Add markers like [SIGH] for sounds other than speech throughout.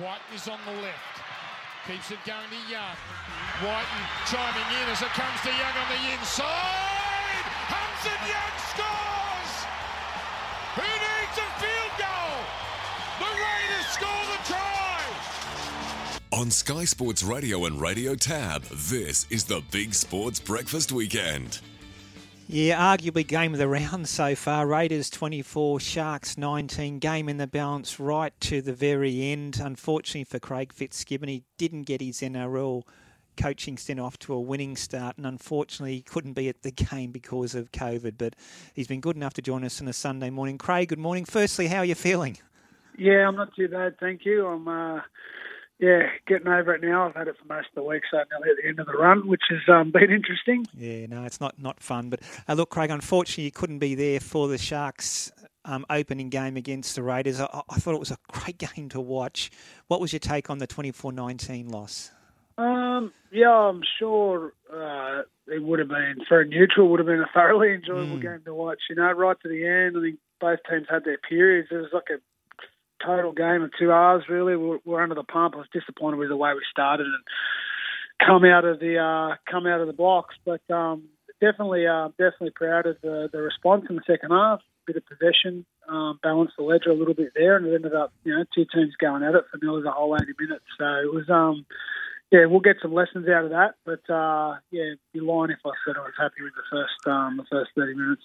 White is on the left. Keeps it going to Young. White chiming in as it comes to Young on the inside. Hudson Young scores! Who needs a field goal? The Raiders score the try! On Sky Sports Radio and Radio TAB, this is the Big Sports Breakfast Weekend. Yeah, arguably game of the round so far. Raiders 24, Sharks 19. Game in the balance right to the very end. Unfortunately for Craig Fitzgibbon, he didn't get his NRL coaching stint off to a winning start, and unfortunately he couldn't be at the game because of COVID. But he's been good enough to join us on a Sunday morning. Craig, good morning. Firstly, how are you feeling? Yeah, I'm not too bad, thank you. I'm uh, yeah, getting over it now. I've had it for most of the week, so nearly at the end of the run, which has um, [LAUGHS] been interesting. Yeah, no, it's not, not fun. But uh, look, Craig, unfortunately, you couldn't be there for the Sharks' um, opening game against the Raiders. I, I, thought it was a great [LAUGHS] game to watch. What was your take on the 24 19 loss? Um, yeah, I'm sure uh, it would have been, for a neutral, would have been a thoroughly enjoyable mm. game to watch. You know, right to the end, I think both teams had their periods. It was like a total game of two hours. Really, we're, we're under the pump. I was disappointed with the way we started and come out of the uh, come out of the blocks, but um, definitely uh, definitely proud of the, the response in the second half. Bit of possession, um, balanced the ledger a little bit there, and it ended up you know two teams going at it for nearly the whole 80 minutes. So it was. Um, yeah, we'll get some lessons out of that, but uh, yeah, be lying if I said I was happy with the first um, the first thirty minutes.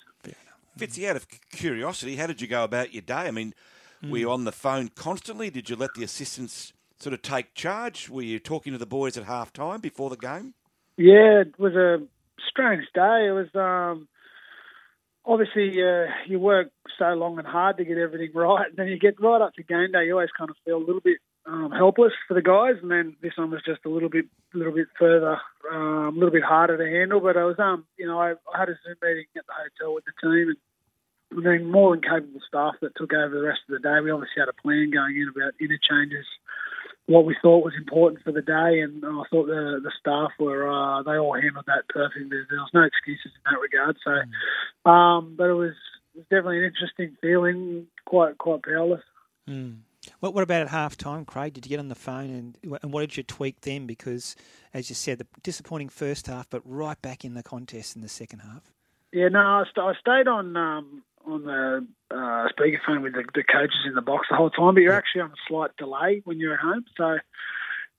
Fitzy, out of curiosity, how did you go about your day? I mean, Mm. Were you on the phone constantly? Did you let the assistants sort of take charge? Were you talking to the boys at half time before the game? Yeah, it was a strange day. It was um, obviously uh, you work so long and hard to get everything [LAUGHS] right, and then you get right up to game day. You always kind of feel a little bit um, helpless for the guys, and then this one was just a little bit, little bit further, um, a little bit harder to handle. But I was, um, you know, I, I had a Zoom meeting at the hotel with the team, and been more than capable staff that took over the rest of the day. We obviously had a plan going in about interchanges, what we thought was important for the day, and I thought the the staff were uh, they all handled that perfectly. There was no excuses in that regard. So, mm. um, but it was, it was definitely an interesting feeling, quite quite powerless. Mm. What, what about at half time, Craig? Did you get on the phone and, and what did you tweak then? Because, as you said, the disappointing first half, but right back in the contest in the second half. Yeah, no, I, st- I stayed on um, on the uh, speakerphone with the, the, coaches in the box the whole time, but you're actually on a slight delay when you're at home. So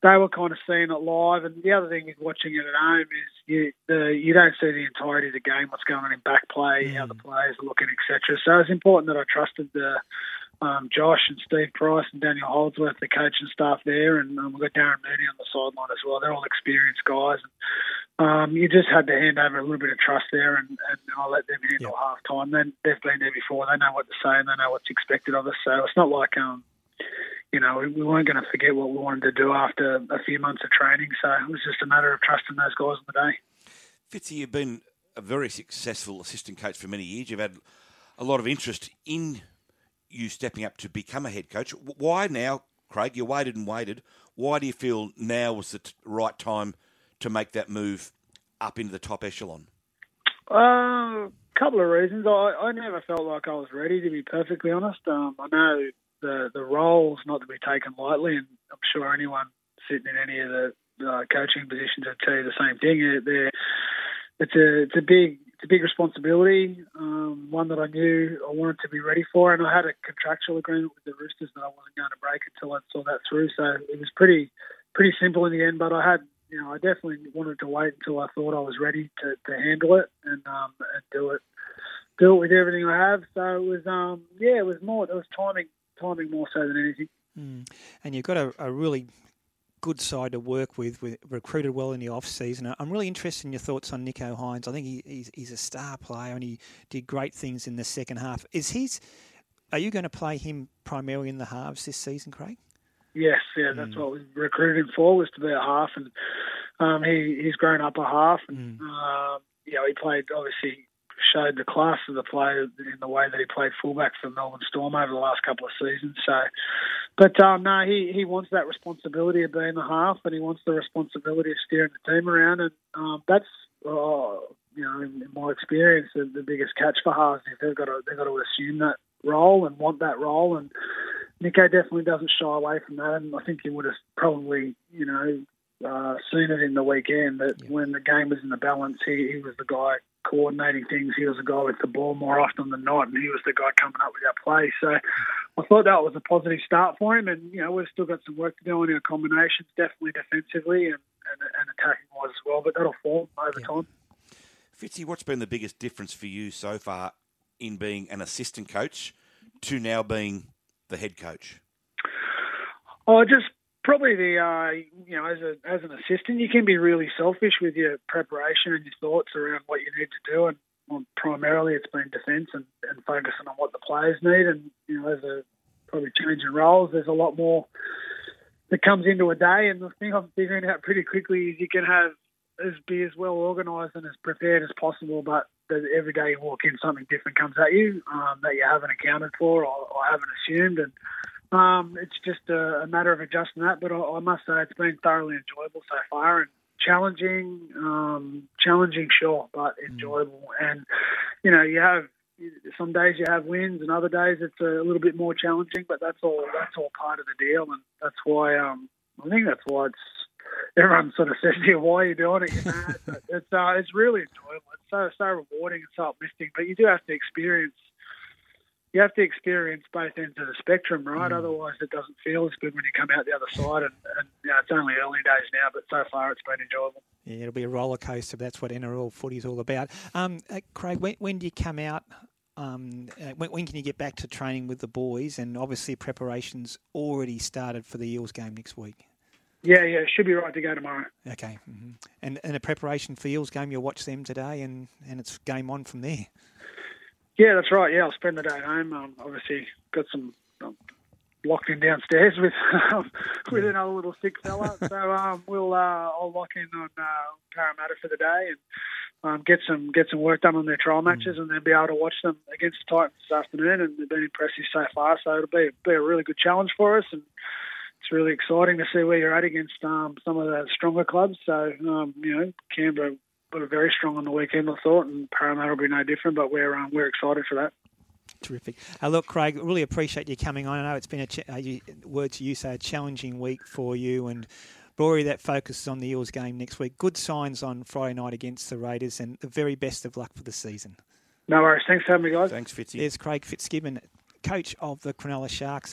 they were kind of seeing it live. And the other thing with watching it at home is you the, you don't see the entirety of the game, what's going on in back play, mm. how the players are looking, etc. So it's important that I trusted the um, Josh and Steve Price and Daniel Holdsworth, the coaching staff there, and um, we've got Darren Mooney on the sideline as well. They're all experienced guys. And, um, you just had to hand over a little bit of trust there, and, and I let them handle yep. half time. Then they've been there before; they know what to say and they know what's expected of us. So it's not like um, you know, we, we weren't going to forget what we wanted to do after a few months of training. So it was just a matter of trusting those guys on the day. Fitzy, you've been a very successful assistant coach for many years. You've had a lot of interest in you stepping up to become a head coach. Why now, Craig? You waited and waited. Why do you feel now was the right time? To make that move up into the top echelon? A uh, couple of reasons. I, I never felt like I was ready, to be perfectly honest. Um, I know the the role's not to be taken lightly, and I'm sure anyone sitting in any of the uh, coaching positions would tell you the same thing. It's a it's a big it's a big responsibility, um, one that I knew I wanted to be ready for, and I had a contractual agreement with the Roosters that I wasn't going to break until I saw that through. So it was pretty pretty simple in the end, but I had you know, I definitely wanted to wait until I thought I was ready to, to handle it and um, and do it do it with everything I have. So it was um, yeah, it was more it was timing timing more so than anything. Mm. And you've got a, a really good side to work with, with recruited well in the off season. I'm really interested in your thoughts on Nicho Hynes. I think he, he's, he's a star player and he did great things in the second half. Is his are you going to play him primarily in the halves this season, Craig? Yes, yeah, that's mm. what we recruited him for was to be a half, and um, he he's grown up a half, and mm. uh, you know he played obviously showed the class of the player in the way that he played fullback for Melbourne Storm over the last couple of seasons. So, but um, no, he he wants that responsibility of being the half, and he wants the responsibility of steering the team around, and um, that's. Uh, you know, in, in my experience, the, the biggest catch for halves is they've got to they've got to assume that role and want that role, and Nicho definitely doesn't shy away from that, and I think he would have probably, you know, uh, seen it in the weekend that yeah. when the game was in the balance, he, he was the guy coordinating things. He was the guy with the ball more often than not, and he was the guy coming up with our play. So I thought that was a positive start for him, and you know we've still got some work to do on our combinations, definitely defensively and, and, and attacking wise as well. But that'll form over yeah. time. Fitzy, what's been the biggest difference for you so far in being an assistant coach to now being the head coach? Oh, just probably the uh, you know as a as an assistant, you can be really selfish with your preparation and your thoughts around what you need to do, and well, primarily it's been defence and, and focusing on what the players need. And you know, as a probably changing roles, there's a lot more that comes into a day. And the thing I'm figuring out pretty quickly is you can have as be as well organised and as prepared as possible, but every day you walk in, something different comes at you um, that you haven't accounted for or, or haven't assumed, and um, it's just a, a, matter of adjusting that. But I, I, must say it's been thoroughly enjoyable so far and challenging, um, challenging, sure, but mm. enjoyable. Mm. And you know, you have some days you have wins, and other days it's a little bit more challenging. But that's all that's all part of the deal, and that's why um, I think that's why it's everyone sort of [LAUGHS] says to you, "Why are you doing it?" You're mad. but it's uh, it's really enjoyable. It's so so rewarding and so uplifting. But you do have to experience. You have to experience both ends of the spectrum, right? Mm. Otherwise, it doesn't feel as good when you come out the other side. And, and you know, it's only early days now, but so far it's been enjoyable. Yeah, it'll be a roller coaster. That's what NRL footy is all about. Um, uh, Craig, when, when do you come out um, uh, when, when, can you get back to training with the boys? And obviously, preparations already started for the Eels game next week. Yeah, yeah, should be right to go tomorrow. Okay, mm-hmm. and and a preparation for Eels game, you'll watch them today, and and it's game on from there. Yeah, that's right. Yeah, I'll spend the day at home. Um, obviously, got some um, locked in downstairs [LAUGHS] with um, with yeah. another little sick fella. [LAUGHS] so um, we'll uh, I'll lock in on uh, Parramatta for the day and um, get some get some work done on their trial matches, mm. and then be able to watch them against the Titans this afternoon. And they've been impressive so far. So it'll be be a really good challenge for us and it's really exciting to see where you're at against um, some of the stronger clubs. So, um, you know, Canberra were very strong on the weekend, I thought, and Parramatta will be no different, but we're, um, we're excited for that. Terrific. Uh, look, Craig, really appreciate you coming on. I know it's been a ch- uh, you, words you say a challenging week for you, and Rory, that focuses on the Eels game next week. Good signs on Friday night against the Raiders, and the very best of luck for the season. No worries. Thanks for having me, guys. Thanks, Fitzy. There's Craig Fitzgibbon, coach of the Cronulla Sharks.